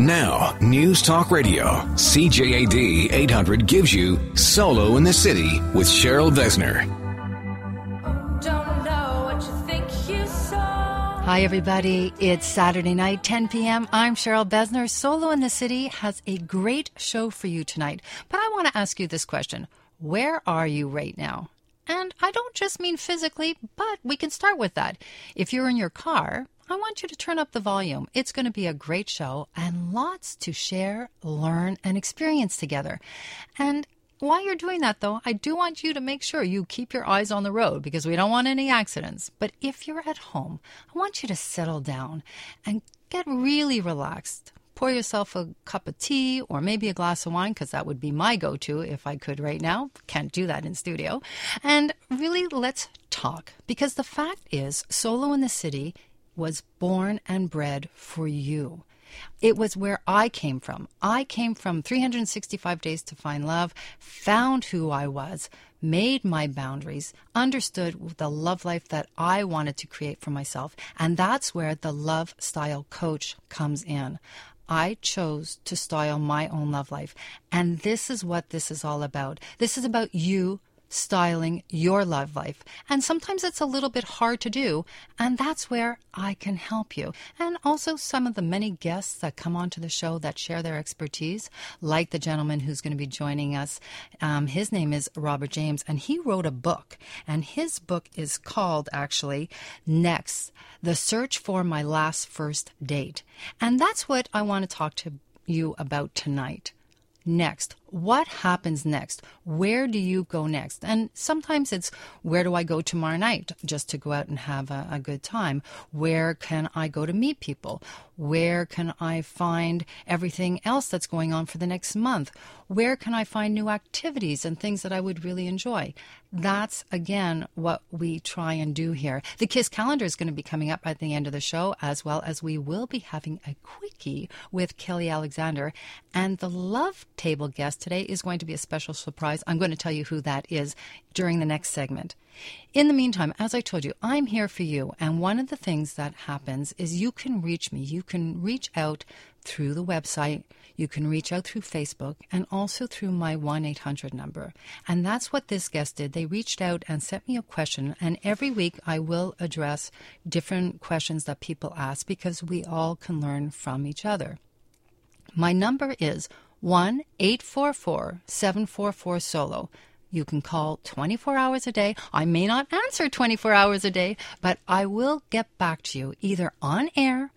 Now, News Talk Radio, CJAD 800 gives you Solo in the City with Cheryl Besner. Hi, everybody. It's Saturday night, 10 p.m. I'm Cheryl Besner. Solo in the City has a great show for you tonight. But I want to ask you this question Where are you right now? And I don't just mean physically, but we can start with that. If you're in your car, I want you to turn up the volume. It's going to be a great show and lots to share, learn, and experience together. And while you're doing that, though, I do want you to make sure you keep your eyes on the road because we don't want any accidents. But if you're at home, I want you to settle down and get really relaxed. Pour yourself a cup of tea or maybe a glass of wine because that would be my go to if I could right now. Can't do that in studio. And really, let's talk because the fact is, Solo in the City was born and bred for you. It was where I came from. I came from 365 Days to Find Love, found who I was, made my boundaries, understood the love life that I wanted to create for myself. And that's where the love style coach comes in. I chose to style my own love life. And this is what this is all about. This is about you styling your love life. And sometimes it's a little bit hard to do, and that's where I can help you. And also some of the many guests that come onto the show that share their expertise, like the gentleman who's going to be joining us. Um, his name is Robert James, and he wrote a book, and his book is called actually Next The Search for My Last First Date. And that's what I want to talk to you about tonight next? What happens next? Where do you go next? And sometimes it's where do I go tomorrow night just to go out and have a, a, good time? Where can I go to meet people? Where can I find everything else that's going on for the next month? Where can I find new activities and things that I would really enjoy? That's again what we try and do here. The KISS calendar is going to be coming up at the end of the show, as well as we will be having a quickie with Kelly Alexander. And the love table guest today is going to be a special surprise. I'm going to tell you who that is during the next segment. In the meantime, as I told you, I'm here for you. And one of the things that happens is you can reach me. You can reach out through the website. You can reach out through Facebook and also through my 1 800 number. And that's what this guest did. They reached out and sent me a question. And every week I will address different questions that people ask because we all can learn from each other. My number is 1 844 744 solo. You can call 24 hours a day. I may not answer 24 hours a day, but I will get back to you either on air,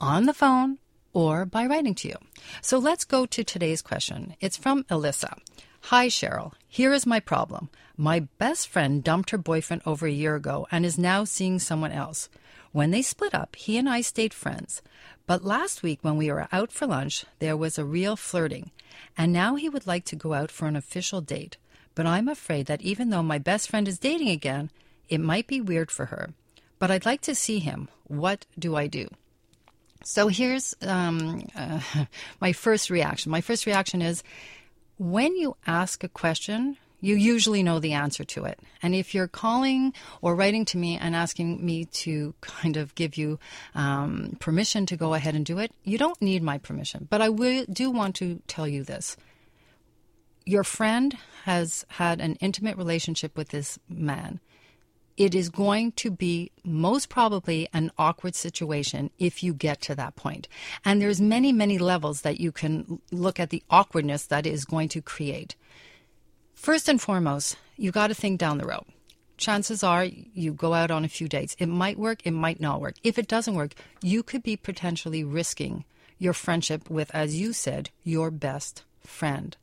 on the phone, or by writing to you. So let's go to today's question. It's from Alyssa. Hi, Cheryl. Here is my problem. My best friend dumped her boyfriend over a year ago and is now seeing someone else. When they split up, he and I stayed friends. But last week, when we were out for lunch, there was a real flirting. And now he would like to go out for an official date. But I'm afraid that even though my best friend is dating again, it might be weird for her. But I'd like to see him. What do I do? So here's um, uh, my first reaction. My first reaction is when you ask a question, you usually know the answer to it. And if you're calling or writing to me and asking me to kind of give you um, permission to go ahead and do it, you don't need my permission. But I will, do want to tell you this. Your friend has had an intimate relationship with this man. It is going to be most probably an awkward situation if you get to that point. And there's many, many levels that you can look at the awkwardness that is going to create. First and foremost, you got to think down the road. Chances are you go out on a few dates. It might work, it might not work. If it doesn't work, you could be potentially risking your friendship with, as you said, your best friend.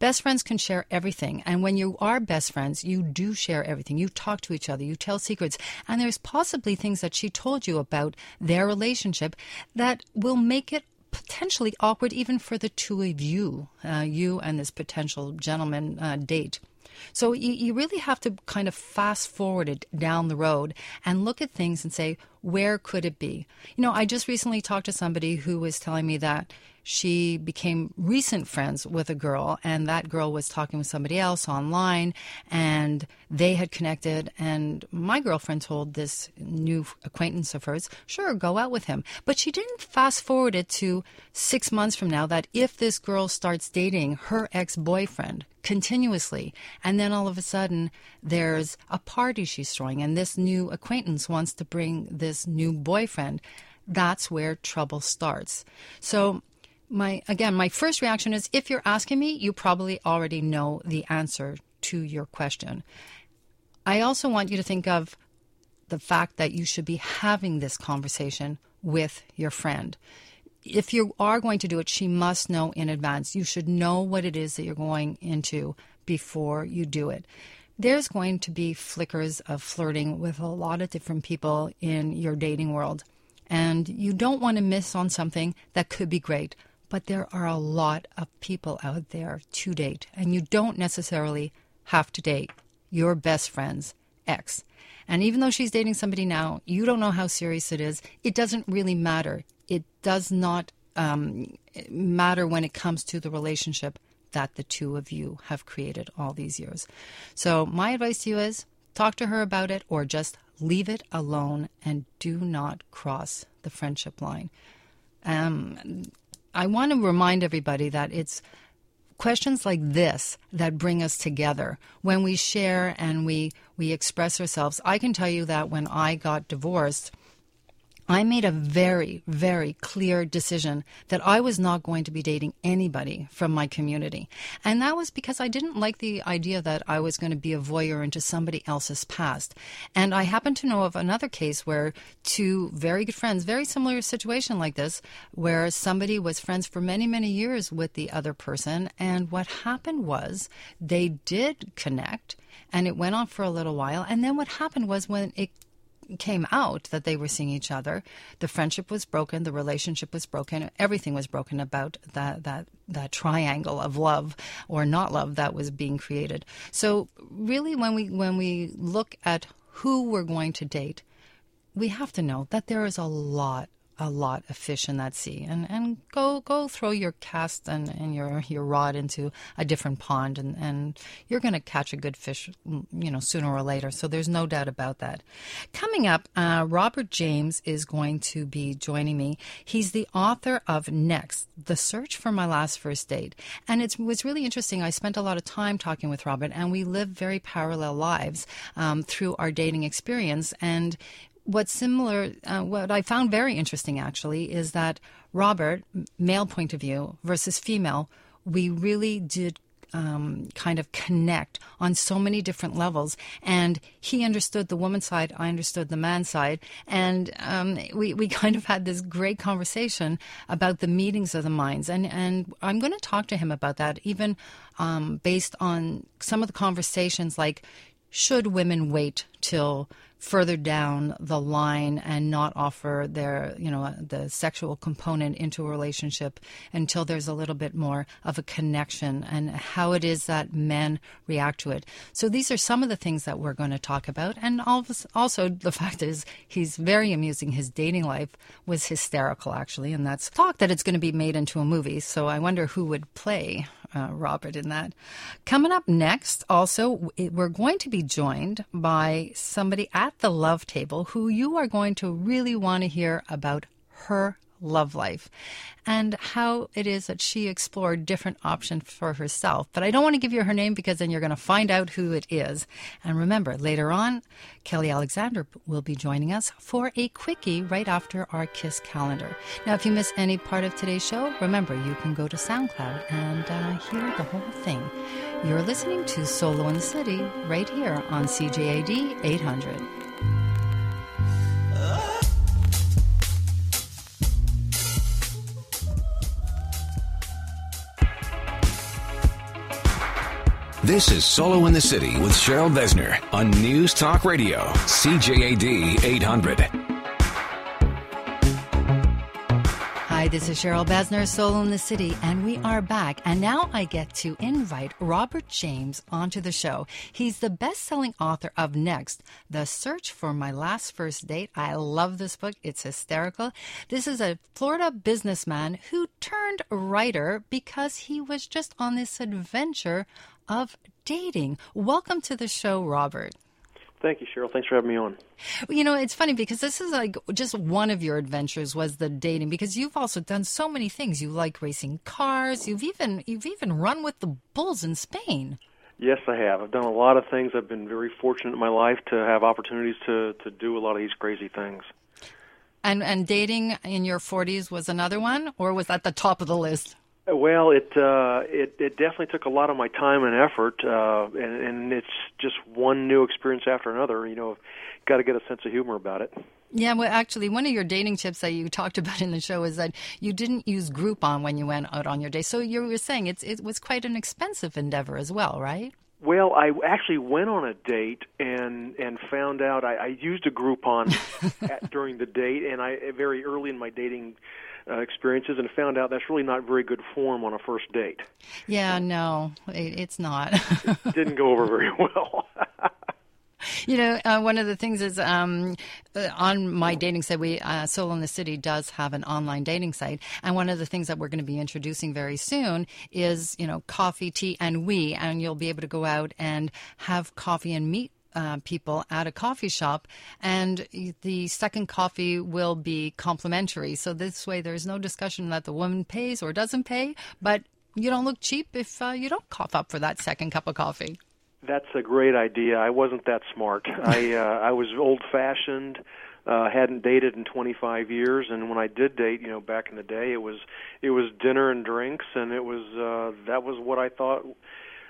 Best friends can share everything. And when you are best friends, you do share everything. You talk to each other, you tell secrets. And there's possibly things that she told you about their relationship that will make it potentially awkward even for the two of you, uh, you and this potential gentleman uh, date. So you, you really have to kind of fast forward it down the road and look at things and say, Where could it be? You know, I just recently talked to somebody who was telling me that she became recent friends with a girl, and that girl was talking with somebody else online, and they had connected. And my girlfriend told this new acquaintance of hers, sure, go out with him. But she didn't fast forward it to six months from now that if this girl starts dating her ex boyfriend continuously, and then all of a sudden there's a party she's throwing, and this new acquaintance wants to bring this new boyfriend that's where trouble starts. So my again, my first reaction is if you're asking me, you probably already know the answer to your question. I also want you to think of the fact that you should be having this conversation with your friend. If you are going to do it, she must know in advance. You should know what it is that you're going into before you do it. There's going to be flickers of flirting with a lot of different people in your dating world. And you don't want to miss on something that could be great but there are a lot of people out there to date, and you don't necessarily have to date your best friend's ex. And even though she's dating somebody now, you don't know how serious it is. It doesn't really matter. It does not um, matter when it comes to the relationship that the two of you have created all these years. So, my advice to you is talk to her about it or just leave it alone and do not cross the friendship line. Um, I want to remind everybody that it's questions like this that bring us together when we share and we we express ourselves. I can tell you that when I got divorced, I made a very, very clear decision that I was not going to be dating anybody from my community. And that was because I didn't like the idea that I was going to be a voyeur into somebody else's past. And I happen to know of another case where two very good friends, very similar situation like this, where somebody was friends for many, many years with the other person. And what happened was they did connect and it went on for a little while. And then what happened was when it came out that they were seeing each other, the friendship was broken, the relationship was broken, everything was broken about that that that triangle of love or not love that was being created. So really when we when we look at who we're going to date, we have to know that there is a lot a lot of fish in that sea. And, and go go throw your cast and, and your your rod into a different pond and, and you're going to catch a good fish you know sooner or later. So there's no doubt about that. Coming up uh, robert james is going to be joining me. He's the author of next the search for my last first date. And it was really interesting. I spent a lot of time talking with robert and we live very parallel lives um, through our dating experience. And what's similar, uh, what I found very interesting actually, is that Robert, male point of view versus female, we really did um, kind of connect on so many different levels. And he understood the woman's side, I understood the man's side. And um, we, we kind of had this great conversation about the meetings of the minds. And, and I'm going to talk to him about that, even um, based on some of the conversations like, should women wait till further down the line and not offer their, you know, the sexual component into a relationship until there's a little bit more of a connection and how it is that men react to it. So these are some of the things that we're going to talk about. And also the fact is he's very amusing. His dating life was hysterical, actually. And that's talk that it's going to be made into a movie. So I wonder who would play uh, Robert in that. Coming up next, also, we're going to be joined by somebody at the love table who you are going to really want to hear about her love life and how it is that she explored different options for herself. But I don't want to give you her name because then you're going to find out who it is. And remember, later on, Kelly Alexander will be joining us for a quickie right after our KISS calendar. Now, if you miss any part of today's show, remember you can go to SoundCloud and uh, hear the whole thing. You're listening to Solo in the City right here on CJAD 800. This is Solo in the City with Cheryl Besner on News Talk Radio, CJAD 800. Hi this is Cheryl Besner, Solo in the City, and we are back. And now I get to invite Robert James onto the show. He's the best selling author of Next, The Search for My Last First Date. I love this book, it's hysterical. This is a Florida businessman who turned writer because he was just on this adventure of dating. Welcome to the show, Robert. Thank you, Cheryl. Thanks for having me on. You know, it's funny because this is like just one of your adventures was the dating because you've also done so many things. You like racing cars. You've even you've even run with the bulls in Spain. Yes, I have. I've done a lot of things. I've been very fortunate in my life to have opportunities to to do a lot of these crazy things. And and dating in your 40s was another one or was that the top of the list? Well, it uh, it it definitely took a lot of my time and effort, uh, and, and it's just one new experience after another. You know, got to get a sense of humor about it. Yeah, well, actually, one of your dating tips that you talked about in the show is that you didn't use Groupon when you went out on your date. So you were saying it's it was quite an expensive endeavor as well, right? Well, I actually went on a date and and found out I, I used a Groupon at, during the date, and I very early in my dating uh, experiences and found out that's really not very good form on a first date. Yeah, no, it, it's not. it didn't go over very well. You know, uh, one of the things is um, uh, on my dating site, we uh, Solo in the City does have an online dating site, and one of the things that we're going to be introducing very soon is you know coffee, tea, and we, and you'll be able to go out and have coffee and meet uh, people at a coffee shop, and the second coffee will be complimentary. So this way, there's no discussion that the woman pays or doesn't pay, but you don't look cheap if uh, you don't cough up for that second cup of coffee. That's a great idea. I wasn't that smart. I uh, I was old fashioned. Uh, hadn't dated in 25 years, and when I did date, you know, back in the day, it was it was dinner and drinks, and it was uh, that was what I thought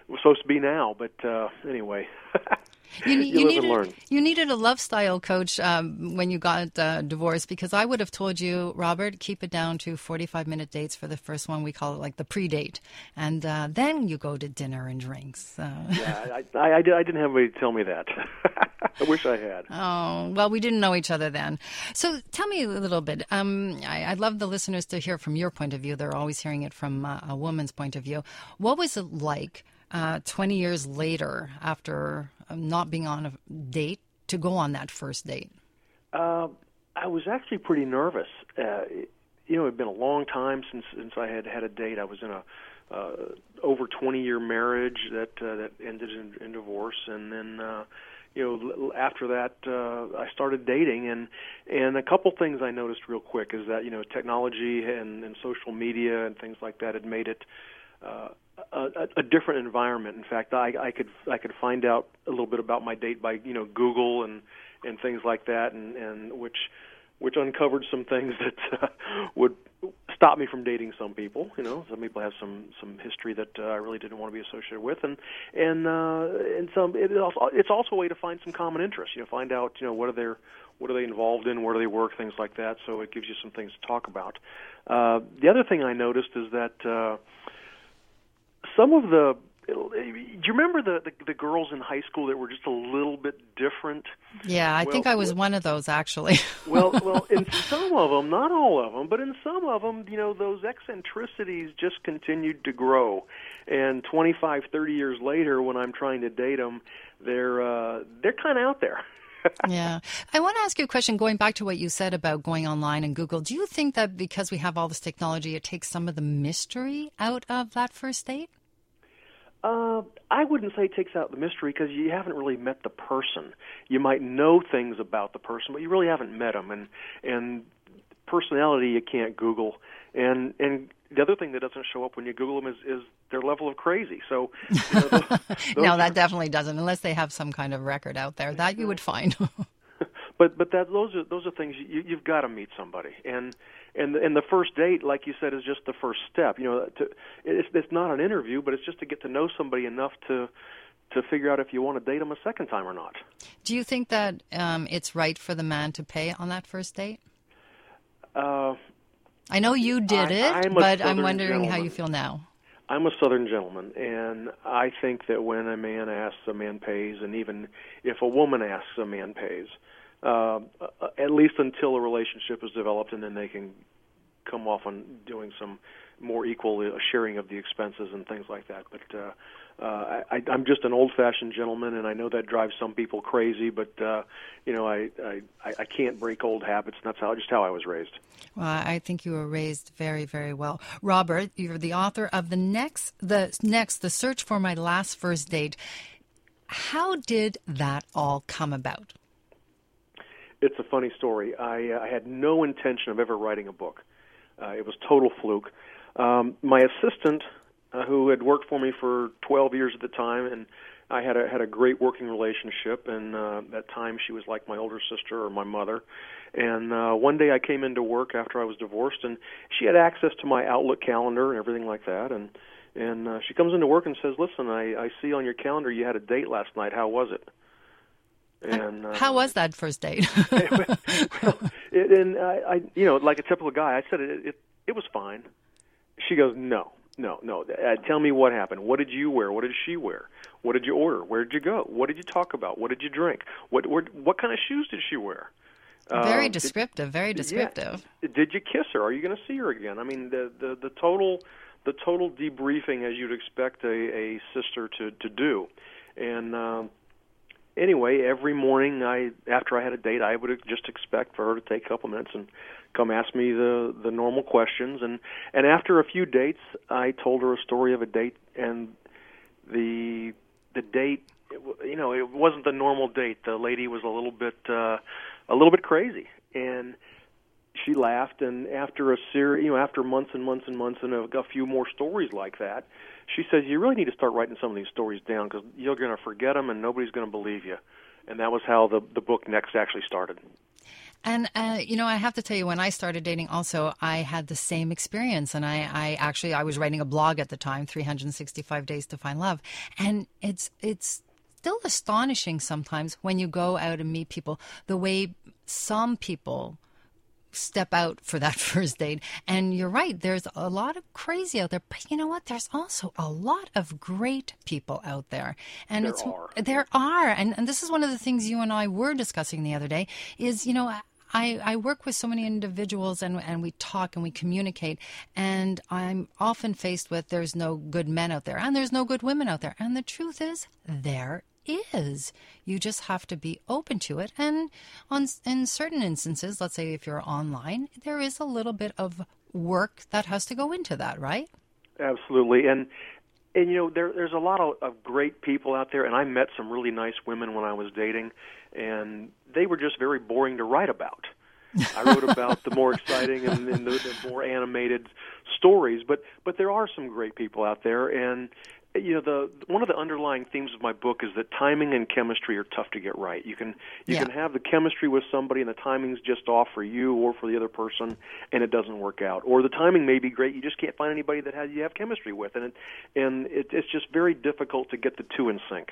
was supposed to be now. But uh, anyway. You, you, you needed, you needed a love style coach um, when you got uh, divorced because I would have told you, Robert, keep it down to 45 minute dates for the first one. We call it like the pre date. And uh, then you go to dinner and drinks. Uh. yeah, I, I, I, didn't have anybody tell me that. I wish I had. Oh, well, we didn't know each other then. So tell me a little bit. Um, I, would love the listeners to hear from your point of view. They're always hearing it from uh, a woman's point of view. What was it like? Uh, 20 years later, after not being on a date to go on that first date? Uh, I was actually pretty nervous. Uh, you know, it had been a long time since since I had had a date. I was in a uh, over 20 year marriage that uh, that ended in, in divorce, and then uh, you know after that uh, I started dating, and and a couple things I noticed real quick is that you know technology and, and social media and things like that had made it. Uh, a, a different environment. In fact, I, I could I could find out a little bit about my date by you know Google and and things like that, and and which which uncovered some things that uh, would stop me from dating some people. You know, some people have some some history that uh, I really didn't want to be associated with, and and uh, and some it also it's also a way to find some common interests. You know, find out you know what are their what are they involved in, where do they work, things like that. So it gives you some things to talk about. Uh, the other thing I noticed is that. Uh, some of the do you remember the, the, the girls in high school that were just a little bit different? Yeah, I well, think I was one of those actually. well, well, in some of them, not all of them, but in some of them, you know, those eccentricities just continued to grow. And 25, 30 years later, when I'm trying to date them, they're uh, they're kind of out there. yeah. I want to ask you a question going back to what you said about going online and Google. Do you think that because we have all this technology, it takes some of the mystery out of that first date? Uh, I wouldn't say it takes out the mystery because you haven't really met the person. You might know things about the person, but you really haven't met them. And and personality you can't Google. And and the other thing that doesn't show up when you Google them is, is their level of crazy. So, you know, those, those no, that definitely doesn't, unless they have some kind of record out there that you would find. but but that those are those are things you, you've got to meet somebody, and and and the first date, like you said, is just the first step. You know, to, it's it's not an interview, but it's just to get to know somebody enough to to figure out if you want to date them a second time or not. Do you think that um, it's right for the man to pay on that first date? Uh, I know you did I, it, but I'm wondering gentleman. how you feel now. I'm a Southern gentleman, and I think that when a man asks, a man pays, and even if a woman asks, a man pays. Uh, at least until a relationship is developed, and then they can come off on doing some more equal uh, sharing of the expenses and things like that. But uh, uh, I, I'm just an old-fashioned gentleman, and I know that drives some people crazy. But uh, you know, I, I I can't break old habits, and that's how just how I was raised. Well, I think you were raised very, very well, Robert. You're the author of the next, the next, the search for my last first date. How did that all come about? It's a funny story. I, uh, I had no intention of ever writing a book. Uh, it was total fluke. Um, my assistant uh, who had worked for me for 12 years at the time, and I had a had a great working relationship. And uh, at that time, she was like my older sister or my mother. And uh, one day, I came into work after I was divorced, and she had access to my Outlook calendar and everything like that. And and uh, she comes into work and says, "Listen, I, I see on your calendar you had a date last night. How was it?" And uh, how was that first date? well, it, and I, I, you know, like a typical guy, I said it, it. It was fine. She goes, "No, no, no. Uh, tell me what happened. What did you wear? What did she wear? What did you order? Where did you go? What did you talk about? What did you drink? What what, what kind of shoes did she wear? Very um, descriptive. Did, very descriptive. Yeah. Did you kiss her? Are you going to see her again? I mean, the the the total the total debriefing as you'd expect a, a sister to to do, and. Um, anyway, every morning I after I had a date, I would just expect for her to take a couple minutes and come ask me the the normal questions. And and after a few dates I told her a story of a date and the the date you know it wasn't the normal date. The lady was a little bit uh a little bit crazy. And she laughed. And after a series you know after months and months and months and a, a few more stories like that she says you really need to start writing some of these stories down because you're going to forget them and nobody's going to believe you. And that was how the the book next actually started. And uh, you know, I have to tell you, when I started dating, also I had the same experience, and I, I actually I was writing a blog at the time, 365 Days to Find Love, and it's it's still astonishing sometimes when you go out and meet people the way some people step out for that first date. And you're right, there's a lot of crazy out there, but you know what? There's also a lot of great people out there. And there it's are. there are. And and this is one of the things you and I were discussing the other day is, you know, I, I work with so many individuals and, and we talk and we communicate and I'm often faced with there's no good men out there and there's no good women out there. And the truth is there is. You just have to be open to it. And on in certain instances, let's say if you're online, there is a little bit of work that has to go into that, right? Absolutely. And and you know there there's a lot of, of great people out there and I met some really nice women when I was dating and they were just very boring to write about. I wrote about the more exciting and, and the, the more animated stories, but but there are some great people out there, and you know the one of the underlying themes of my book is that timing and chemistry are tough to get right. You can you yeah. can have the chemistry with somebody and the timing's just off for you or for the other person and it doesn't work out. Or the timing may be great, you just can't find anybody that has you have chemistry with and it, and it, it's just very difficult to get the two in sync.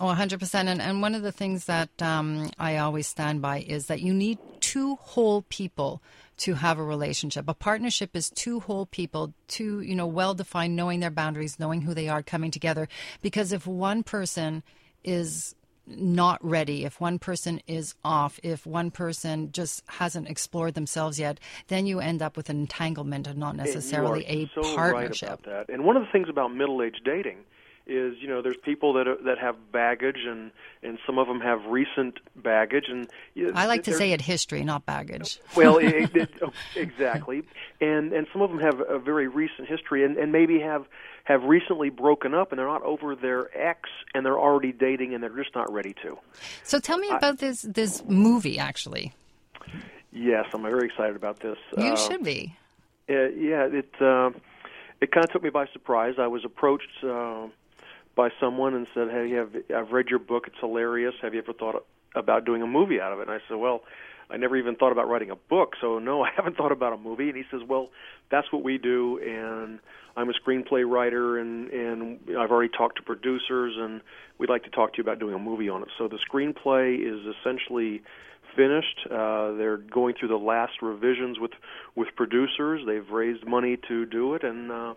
Oh, 100%. And, and one of the things that um, I always stand by is that you need two whole people to have a relationship. A partnership is two whole people, two, you know, well defined, knowing their boundaries, knowing who they are, coming together. Because if one person is not ready, if one person is off, if one person just hasn't explored themselves yet, then you end up with an entanglement and not necessarily a so partnership. Right about that. And one of the things about middle aged dating is you know there's people that are, that have baggage and and some of them have recent baggage and you know, I like to say it history not baggage. Well, it, it, oh, exactly. And and some of them have a very recent history and and maybe have have recently broken up and they're not over their ex and they're already dating and they're just not ready to. So tell me about I, this this movie actually. Yes, I'm very excited about this. You uh, should be. Uh, yeah, it uh, it kind of took me by surprise. I was approached uh, by someone and said, "Hey, have, I've read your book. It's hilarious. Have you ever thought about doing a movie out of it?" And I said, "Well, I never even thought about writing a book, so no, I haven't thought about a movie." And he says, "Well, that's what we do, and I'm a screenplay writer, and and I've already talked to producers, and we'd like to talk to you about doing a movie on it." So the screenplay is essentially finished. Uh, they're going through the last revisions with with producers. They've raised money to do it, and uh,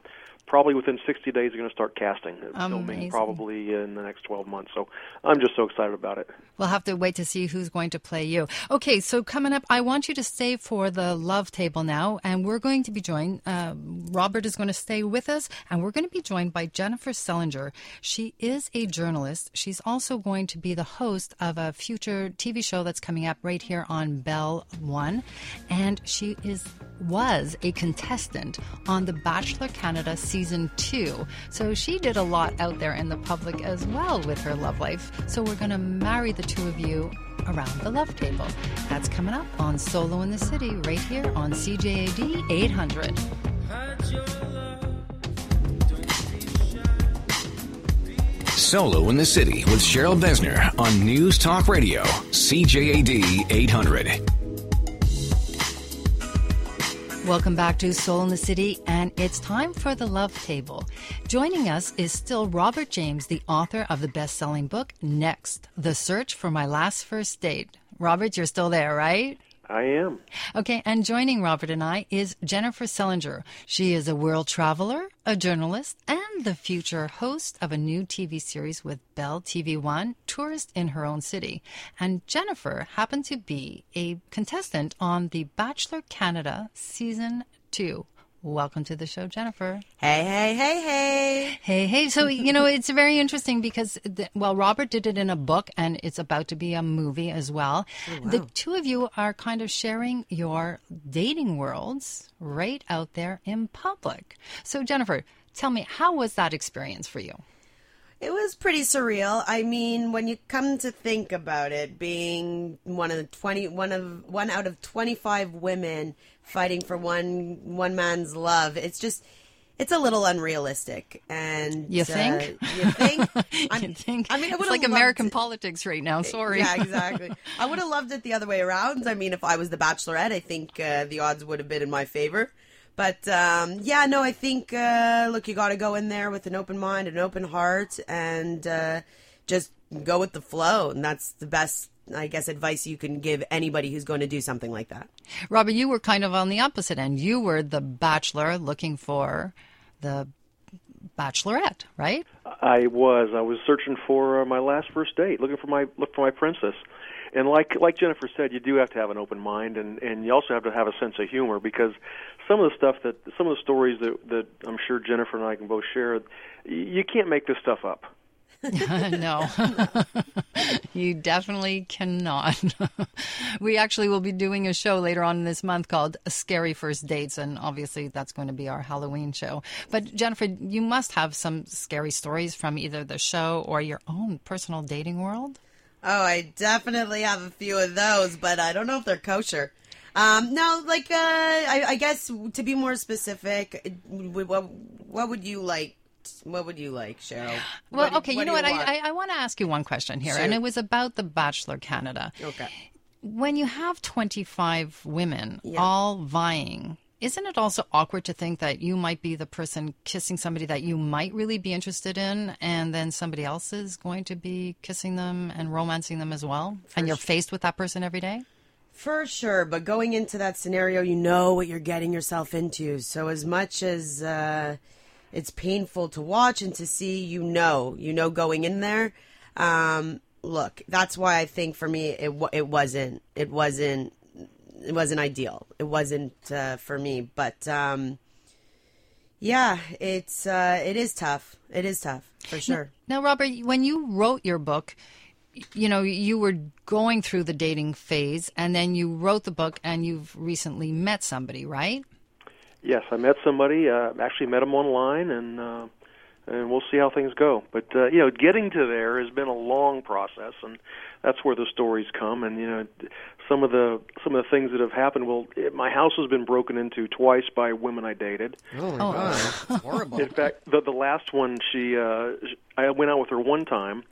probably within 60 days they're going to start casting. Filming probably in the next 12 months. So i'm just so excited about it. We'll have to wait to see who's going to play you. Okay so coming up i want you to stay for the love table now and we're going to be joined uh, robert is going to stay with us and we're going to be joined by jennifer sellinger she is a journalist. She's also going to be the host of a future tv show that's coming up right here on bell one and she is was a contestant on the bachelor canada season two. So she did a lot out there in the public as well with her love life. So we're going to marry the two of you around the love table. That's coming up on Solo in the City right here on CJAD 800. Solo in the City with Cheryl Besner on News Talk Radio, CJAD 800. Welcome back to Solo in the City, and it's time for the Love Table. Joining us is still Robert James, the author of the best selling book, Next The Search for My Last First Date. Robert, you're still there, right? I am. Okay, and joining Robert and I is Jennifer Sellinger. She is a world traveler, a journalist, and the future host of a new TV series with Bell TV One, Tourist in Her Own City. And Jennifer happened to be a contestant on The Bachelor Canada Season 2. Welcome to the show, Jennifer. Hey, hey, hey, hey. Hey, hey. So, you know, it's very interesting because, the, well, Robert did it in a book and it's about to be a movie as well. Oh, wow. The two of you are kind of sharing your dating worlds right out there in public. So, Jennifer, tell me, how was that experience for you? It was pretty surreal. I mean, when you come to think about it, being one of the twenty, one of one out of twenty five women fighting for one one man's love. It's just it's a little unrealistic. And you think? Uh, you think? you think? I mean, I it's like American it. politics right now. Sorry. Yeah, exactly. I would have loved it the other way around. I mean, if I was the Bachelorette, I think uh, the odds would have been in my favor. But um, yeah, no, I think uh, look, you got to go in there with an open mind, an open heart, and uh, just go with the flow, and that's the best I guess, advice you can give anybody who's going to do something like that. Robert, you were kind of on the opposite end. You were the bachelor looking for the bachelorette, right? I was. I was searching for uh, my last first date, looking for my look for my princess. And like like Jennifer said, you do have to have an open mind, and and you also have to have a sense of humor because some of the stuff that some of the stories that that I'm sure Jennifer and I can both share, you can't make this stuff up. no, you definitely cannot. we actually will be doing a show later on this month called Scary First Dates, and obviously that's going to be our Halloween show. But Jennifer, you must have some scary stories from either the show or your own personal dating world. Oh, I definitely have a few of those, but I don't know if they're kosher. Um, no, like uh, I, I guess to be more specific, what, what would you like what would you like, Cheryl? Well, okay, you know what? You I, I, I want to ask you one question here, sure. and it was about the Bachelor Canada. Okay. When you have 25 women yeah. all vying, isn't it also awkward to think that you might be the person kissing somebody that you might really be interested in, and then somebody else is going to be kissing them and romancing them as well? For and you're sure. faced with that person every day? For sure, but going into that scenario, you know what you're getting yourself into. So, as much as. Uh, it's painful to watch and to see. You know, you know, going in there. Um, look, that's why I think for me it it wasn't it wasn't it wasn't ideal. It wasn't uh, for me, but um, yeah, it's uh, it is tough. It is tough for sure. Now, Robert, when you wrote your book, you know you were going through the dating phase, and then you wrote the book, and you've recently met somebody, right? Yes, I met somebody. Uh, actually, met him online, and uh, and we'll see how things go. But uh, you know, getting to there has been a long process, and that's where the stories come. And you know, some of the some of the things that have happened. Well, it, my house has been broken into twice by women I dated. Oh my oh. god, horrible. In fact, the the last one, she uh, I went out with her one time.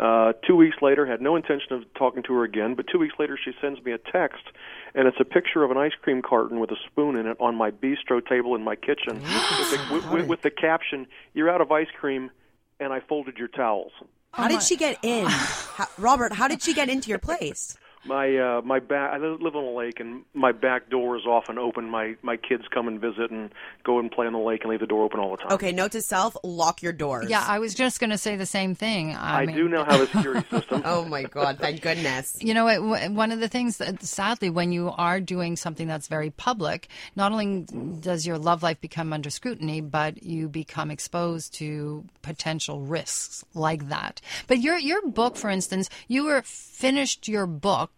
Uh, two weeks later, had no intention of talking to her again. But two weeks later, she sends me a text and it's a picture of an ice cream carton with a spoon in it on my bistro table in my kitchen with, the, with, with, with the caption, "You're out of ice cream, and I folded your towels." How did she get in, how, Robert? How did she get into your place? My uh, my back. I live on a lake, and my back door is often open. My my kids come and visit and go and play on the lake and leave the door open all the time. Okay, note to self: lock your doors. Yeah, I was just going to say the same thing. I, I mean, do now have a security system. Oh my god! Thank goodness. You know, it, one of the things that sadly, when you are doing something that's very public, not only does your love life become under scrutiny, but you become exposed to potential risks like that. But your your book, for instance, you were finished your book,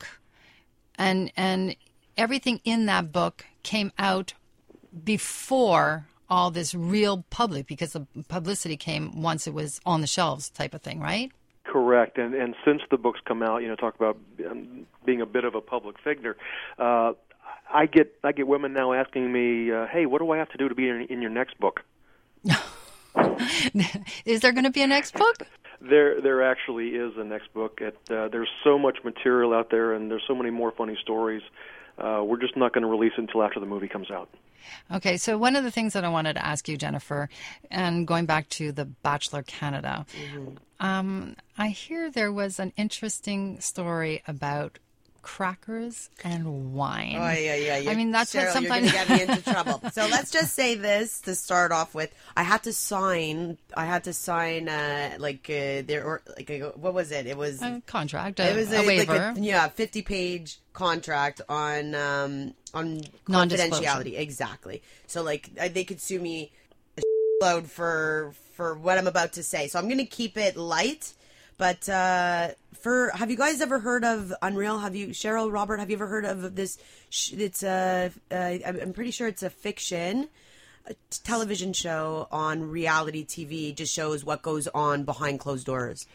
and and everything in that book came out before all this real public because the publicity came once it was on the shelves type of thing, right? Correct, and and since the book's come out, you know, talk about um, being a bit of a public figure. Uh, I get I get women now asking me, uh, "Hey, what do I have to do to be in, in your next book?" Is there going to be a next book? There, there actually is a next book. It, uh, there's so much material out there, and there's so many more funny stories. Uh, we're just not going to release it until after the movie comes out. Okay, so one of the things that I wanted to ask you, Jennifer, and going back to the Bachelor Canada, um, I hear there was an interesting story about crackers and wine. Oh yeah, yeah, yeah. I mean, that's Cheryl, what sometimes you're get me into trouble. So let's just say this to start off with. I had to sign. I had to sign uh, like uh, there or like a, what was it? It was a contract, a, it was a, waiver. Like a, yeah, fifty page contract on um on confidentiality. Exactly. So like I- they could sue me a load for for what I'm about to say. So I'm gonna keep it light. But uh, for have you guys ever heard of Unreal? Have you Cheryl Robert? Have you ever heard of this? It's a uh, I'm pretty sure it's a fiction a television show on reality TV. Just shows what goes on behind closed doors.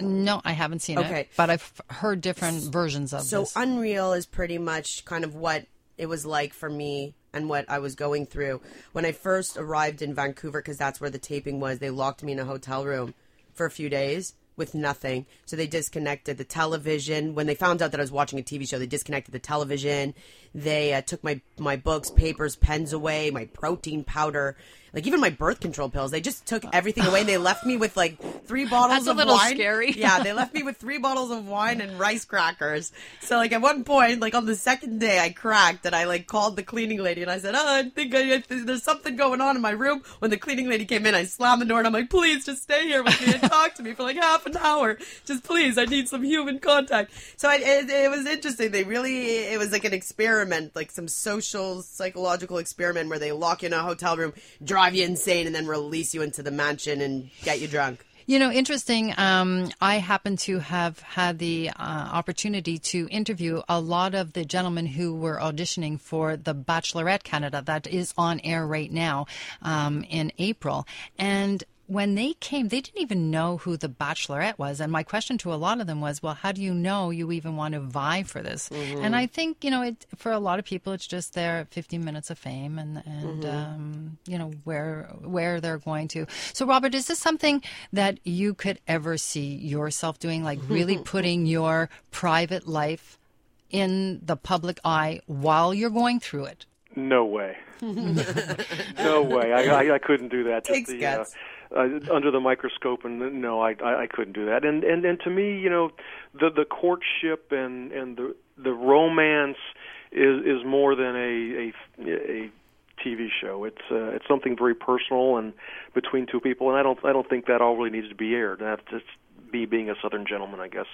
no, I haven't seen it. Okay. it, but I've heard different versions of it. So this. Unreal is pretty much kind of what it was like for me and what I was going through when I first arrived in Vancouver because that's where the taping was. They locked me in a hotel room for a few days with nothing. So they disconnected the television. When they found out that I was watching a TV show, they disconnected the television. They uh, took my my books, papers, pens away, my protein powder, like even my birth control pills. They just took uh. everything away and they left me with like three bottles That's a of little wine. scary. Yeah, they left me with three bottles of wine and rice crackers. So like at one point, like on the second day, I cracked and I like called the cleaning lady and I said, "Oh, I think I, there's something going on in my room." When the cleaning lady came in, I slammed the door and I'm like, "Please, just stay here with me and talk to me for like half an hour. Just please, I need some human contact." So I, it, it was interesting. They really, it was like an experiment, like some social psychological experiment where they lock you in a hotel room, drive you insane, and then release you into the mansion and get you drunk. You know, interesting. Um, I happen to have had the uh, opportunity to interview a lot of the gentlemen who were auditioning for the Bachelorette Canada that is on air right now um, in April. And when they came, they didn't even know who the Bachelorette was. And my question to a lot of them was, well, how do you know you even want to vie for this? And I think, you know, it, for a lot of people, it's just their 15 minutes of fame and, and um, you know, where, where they're going to. So, Robert, is this something that you could ever see yourself doing, like really putting your private life in the public eye while you're going through it? No way. no way. I, I I couldn't do that. Just Takes the, guts. Uh, uh, under the microscope, and no, I, I I couldn't do that. And and and to me, you know, the the courtship and and the the romance is is more than a a, a TV show. It's uh, it's something very personal and between two people, and I don't I don't think that all really needs to be aired. That's just be being a Southern gentleman, I guess.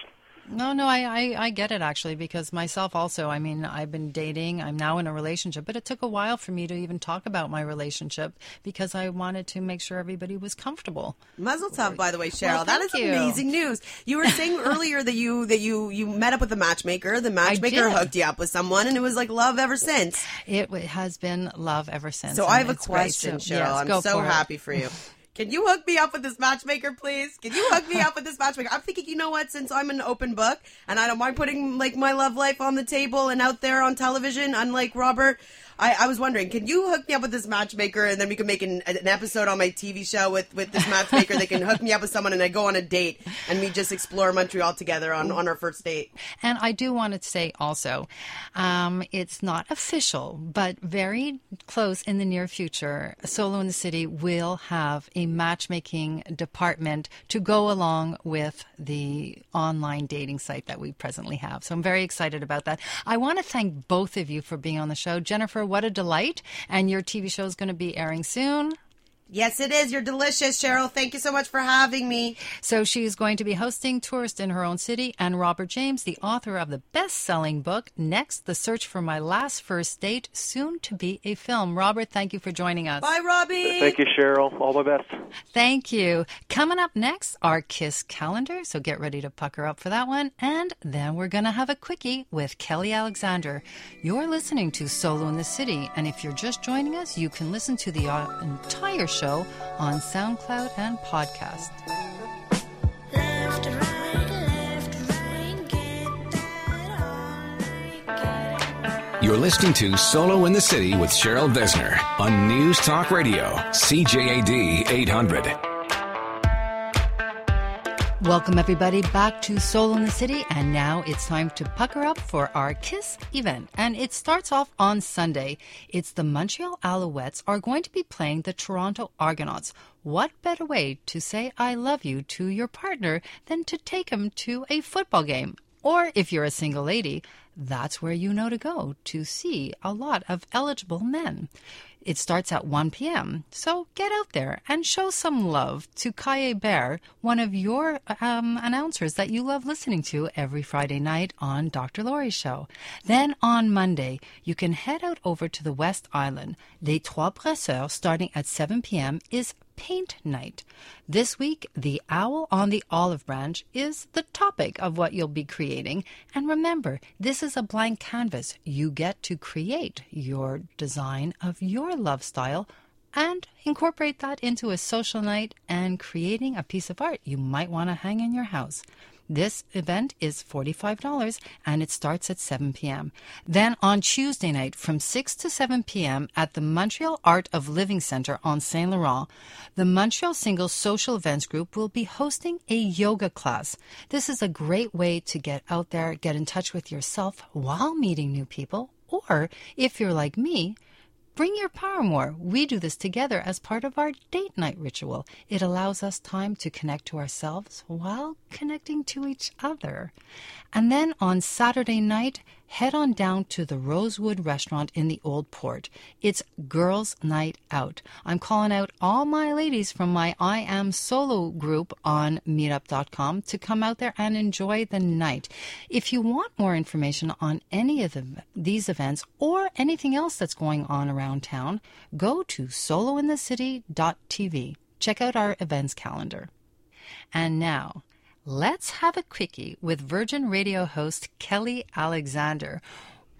No, no, I, I, I get it actually because myself also, I mean, I've been dating, I'm now in a relationship, but it took a while for me to even talk about my relationship because I wanted to make sure everybody was comfortable. Mazel tov, by the way, Cheryl. Well, that is you. amazing news. You were saying earlier that you that you you met up with a matchmaker. The matchmaker hooked you up with someone, and it was like love ever since. It has been love ever since. So I have a great. question, So, Cheryl. yes, I'm so for it. happy for you. Can you hook me up with this matchmaker, please? Can you hook me up with this matchmaker? I'm thinking, you know what? Since I'm an open book and I don't mind putting like my love life on the table and out there on television, unlike Robert, I, I was wondering, can you hook me up with this matchmaker, and then we can make an, an episode on my TV show with with this matchmaker. they can hook me up with someone, and I go on a date, and we just explore Montreal together on on our first date. And I do want to say also, um, it's not official, but very close in the near future, Solo in the City will have a matchmaking department to go along with the online dating site that we presently have. So I'm very excited about that. I want to thank both of you for being on the show. Jennifer, what a delight. And your TV show is going to be airing soon. Yes, it is. You're delicious, Cheryl. Thank you so much for having me. So she's going to be hosting Tourist in her own city. And Robert James, the author of the best selling book, Next, The Search for My Last First Date, soon to be a film. Robert, thank you for joining us. Bye, Robbie. Thank you, Cheryl. All my best. Thank you. Coming up next, our Kiss calendar. So get ready to pucker up for that one. And then we're going to have a quickie with Kelly Alexander. You're listening to Solo in the City. And if you're just joining us, you can listen to the uh, entire show on SoundCloud and podcast. Left, right, left, right, get that all night, get You're listening to Solo in the City with Cheryl Besner on News Talk Radio, CJAD 800. Welcome, everybody, back to Solo in the City. And now it's time to pucker up for our KISS event. And it starts off on Sunday. It's the Montreal Alouettes are going to be playing the Toronto Argonauts. What better way to say I love you to your partner than to take him to a football game? Or if you're a single lady, that's where you know to go to see a lot of eligible men. It starts at 1 p.m. So get out there and show some love to Kaye Bear, one of your um, announcers that you love listening to every Friday night on Dr. Lori's show. Then on Monday, you can head out over to the West Island. Les Trois Brasseurs, starting at 7 p.m., is paint night. This week, the owl on the olive branch is the topic of what you'll be creating. And remember, this is a blank canvas. You get to create your design of your love style and incorporate that into a social night and creating a piece of art you might want to hang in your house. This event is $45 and it starts at 7 p.m. Then on Tuesday night from 6 to 7 p.m. at the Montreal Art of Living Center on Saint Laurent, the Montreal Singles Social Events Group will be hosting a yoga class. This is a great way to get out there, get in touch with yourself while meeting new people, or if you're like me, Bring your paramour. We do this together as part of our date night ritual. It allows us time to connect to ourselves while connecting to each other. And then on Saturday night, head on down to the Rosewood restaurant in the Old Port. It's Girls Night Out. I'm calling out all my ladies from my I Am Solo group on meetup.com to come out there and enjoy the night. If you want more information on any of the, these events or anything else that's going on around town, go to solointhecity.tv. Check out our events calendar. And now, let's have a quickie with Virgin Radio host Kelly Alexander.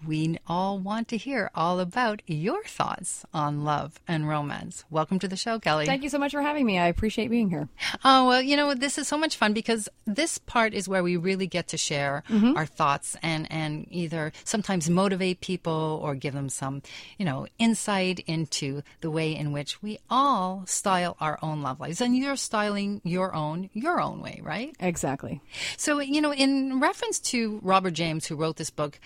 We all want to hear all about your thoughts on love and romance. Welcome to the show, Kelly. Thank you so much for having me. I appreciate being here. Oh, well, you know, this is so much fun because this part is where we really get to share mm-hmm. our thoughts and, and either sometimes motivate people or give them some, you know, insight into the way in which we all style our own love lives. And you're styling your own, your own way, right? Exactly. So, you know, in reference to Robert James, who wrote this book,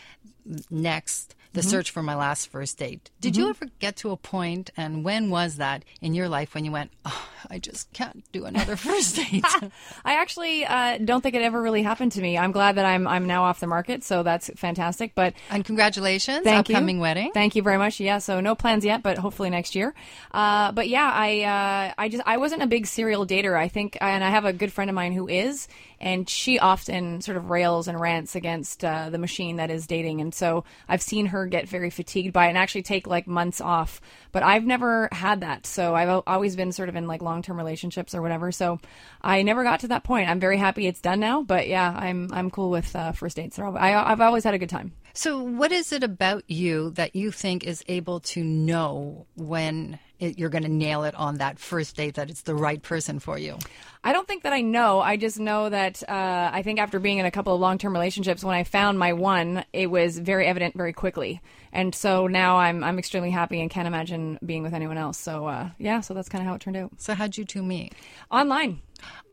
Next, The Search for My Last First Date, did you ever get to a point, and when was that in your life when you went, oh, I just can't do another first date? I actually uh, don't think it ever really happened to me. I'm glad that I'm I'm now off the market, so that's fantastic. But and congratulations, Thank you. upcoming wedding. Thank you very much. Yeah, so no plans yet, but hopefully next year. Uh, but yeah, I uh, I just I wasn't a big serial dater. I think, and I have a good friend of mine who is, and she often sort of rails and rants against uh, the machine that is dating, and so I've seen her get very fatigued by it and actually take like months off. But I've never had that, so I've always been sort of in like long term relationships or whatever. So I never got to that point. I'm very happy it's done now. But yeah, I'm I'm cool with uh, first dates. All- I, I've always had a good time. So, what is it about you that you think is able to know when it, you're going to nail it on that first date that it's the right person for you? I don't think that I know. I just know that uh, I think after being in a couple of long term relationships, when I found my one, it was very evident very quickly. And so now I'm I'm extremely happy and can't imagine being with anyone else. So uh, yeah, so that's kind of how it turned out. So how'd you two meet? Online.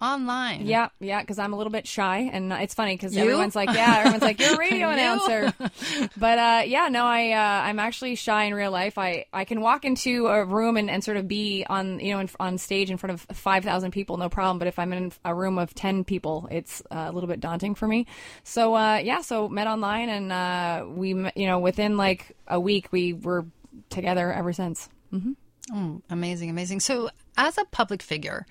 Online. Yeah, yeah, because I'm a little bit shy, and it's funny because everyone's like, "Yeah," everyone's like, "You're a radio announcer," but uh, yeah, no, I uh, I'm actually shy in real life. I, I can walk into a room and, and sort of be on you know in, on stage in front of five thousand people, no problem. But if I'm in a room of ten people, it's uh, a little bit daunting for me. So uh, yeah, so met online, and uh, we you know within like a week we were together ever since. Amazing, amazing. So, as a public figure,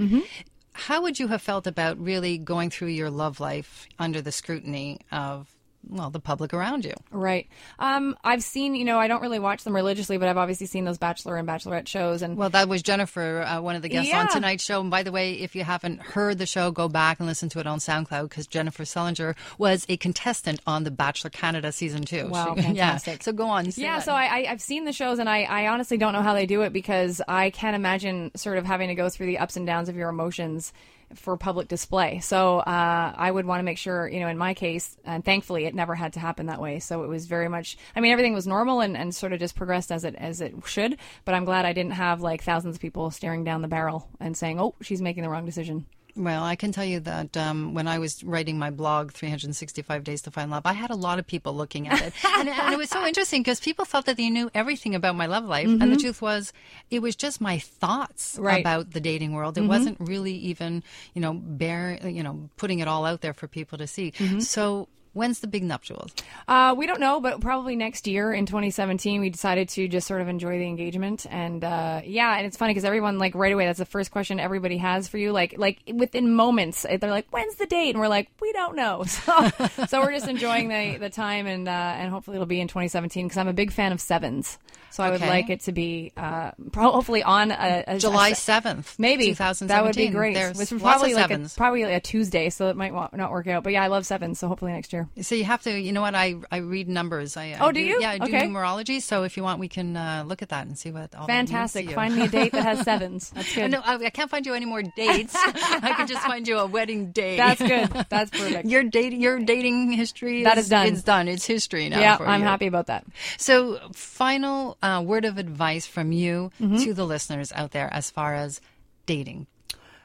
how would you have felt about really going through your love life under the scrutiny of, well, the public around you? Right. Um, I've seen, you know, I don't really watch them religiously, but I've obviously seen those Bachelor and Bachelorette shows, and Well, that was Jennifer, uh, one of the guests on Yeah. tonight's show. And by the way, if you haven't heard the show, go back and listen to it on SoundCloud because Jennifer Sellinger was a contestant on The Bachelor Canada season two. Wow, She- yeah. fantastic. So go on. Yeah, that. so I, I, I've seen the shows, and I, I honestly don't know how they do it because I can't imagine sort of having to go through the ups and downs of your emotions for public display. So uh, I would want to make sure, you know, in my case, and thankfully it never had to happen that way. So it was very much, I mean, everything was normal and, and sort of just progressed as it as it should. But I'm glad I didn't have like thousands of people staring down the barrel and saying, "Oh, she's making the wrong decision." Well, I can tell you that um, when I was writing my blog, 365 Days to Find Love, I had a lot of people looking at it. and, and it was so interesting because people thought that they knew everything about my love life. And the truth was, it was just my thoughts Mm-hmm. Right. Mm-hmm. about the dating world. It wasn't really even, you know, bare, you know, putting it all out there for people to see. Mm-hmm. So, when's the big nuptials? Uh, we don't know, but probably next year in 2017, we decided to just sort of enjoy the engagement. And uh, yeah, and it's funny because everyone like right away, that's the first question everybody has for you. Like like within moments, they're like, "When's the date?" And we're like, "We don't know." So so we're just enjoying the the time, and uh, and hopefully it'll be in 2017 because I'm a big fan of sevens. So I would like it to be uh, hopefully on a, a July a- 7th, Maybe 2017. that would be great. There's probably like a, sevens. probably a Tuesday, so it might not work out. But yeah, I love sevens, so hopefully next year. So you have to, you know what? I, I read numbers. I, I Oh, do you? Yeah, I do Okay. numerology. So if you want, we can uh, look at that and see what all that means to Fantastic. Find me a date that has sevens. That's good. No, I, I can't find you any more dates. I can just find you a wedding date. That's good. That's perfect. Your dating, your dating history. That is done. It's done. It's history now. yeah, I'm you. happy about that. So, final uh, word of advice from you Mm-hmm. to the listeners out there as far as dating.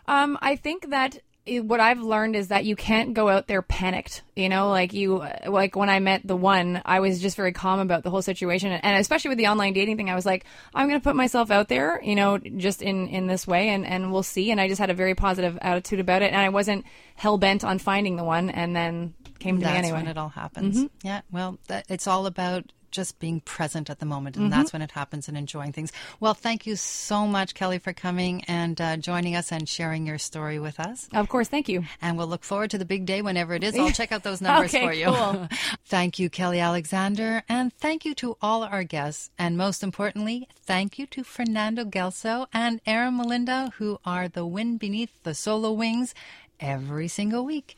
Um, I think that what I've learned is that you can't go out there panicked. You know, like you, like when I met the one, I was just very calm about the whole situation, and especially with the online dating thing, I was like, I'm going to put myself out there, you know, just in in this way, and and we'll see. And I just had a very positive attitude about it, and I wasn't hell bent on finding the one, and then came to That's me anyway. when it all happens. Mm-hmm. Yeah. Well, that, it's all about just being present at the moment, and Mm-hmm. that's when it happens and enjoying things. Well, thank you so much, Kelly, for coming and uh, joining us and sharing your story with us. of course, thank you. And we'll look forward to the big day whenever it is. I'll check out those numbers Okay, for you. cool. thank you, Kelly Alexander. And thank you to all our guests. And most importantly, thank you to Fernando Gelso and Aaron Melinda, who are the wind beneath the solo wings every single week.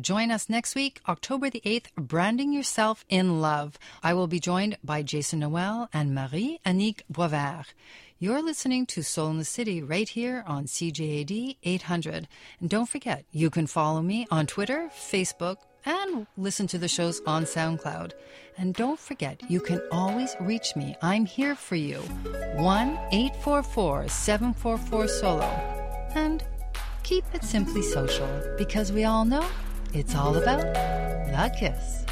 Join us next week, October the 8th, Branding Yourself in Love. I will be joined by Jason Noel and Marie Annick Boisvert. You're listening to Solo in the City right here on CJAD 800. And don't forget, you can follow me on Twitter, Facebook, and listen to the shows on SoundCloud. And don't forget, you can always reach me. I'm here for you. 1 844 744 Solo. And keep it simply social because we all know it's all about the kiss.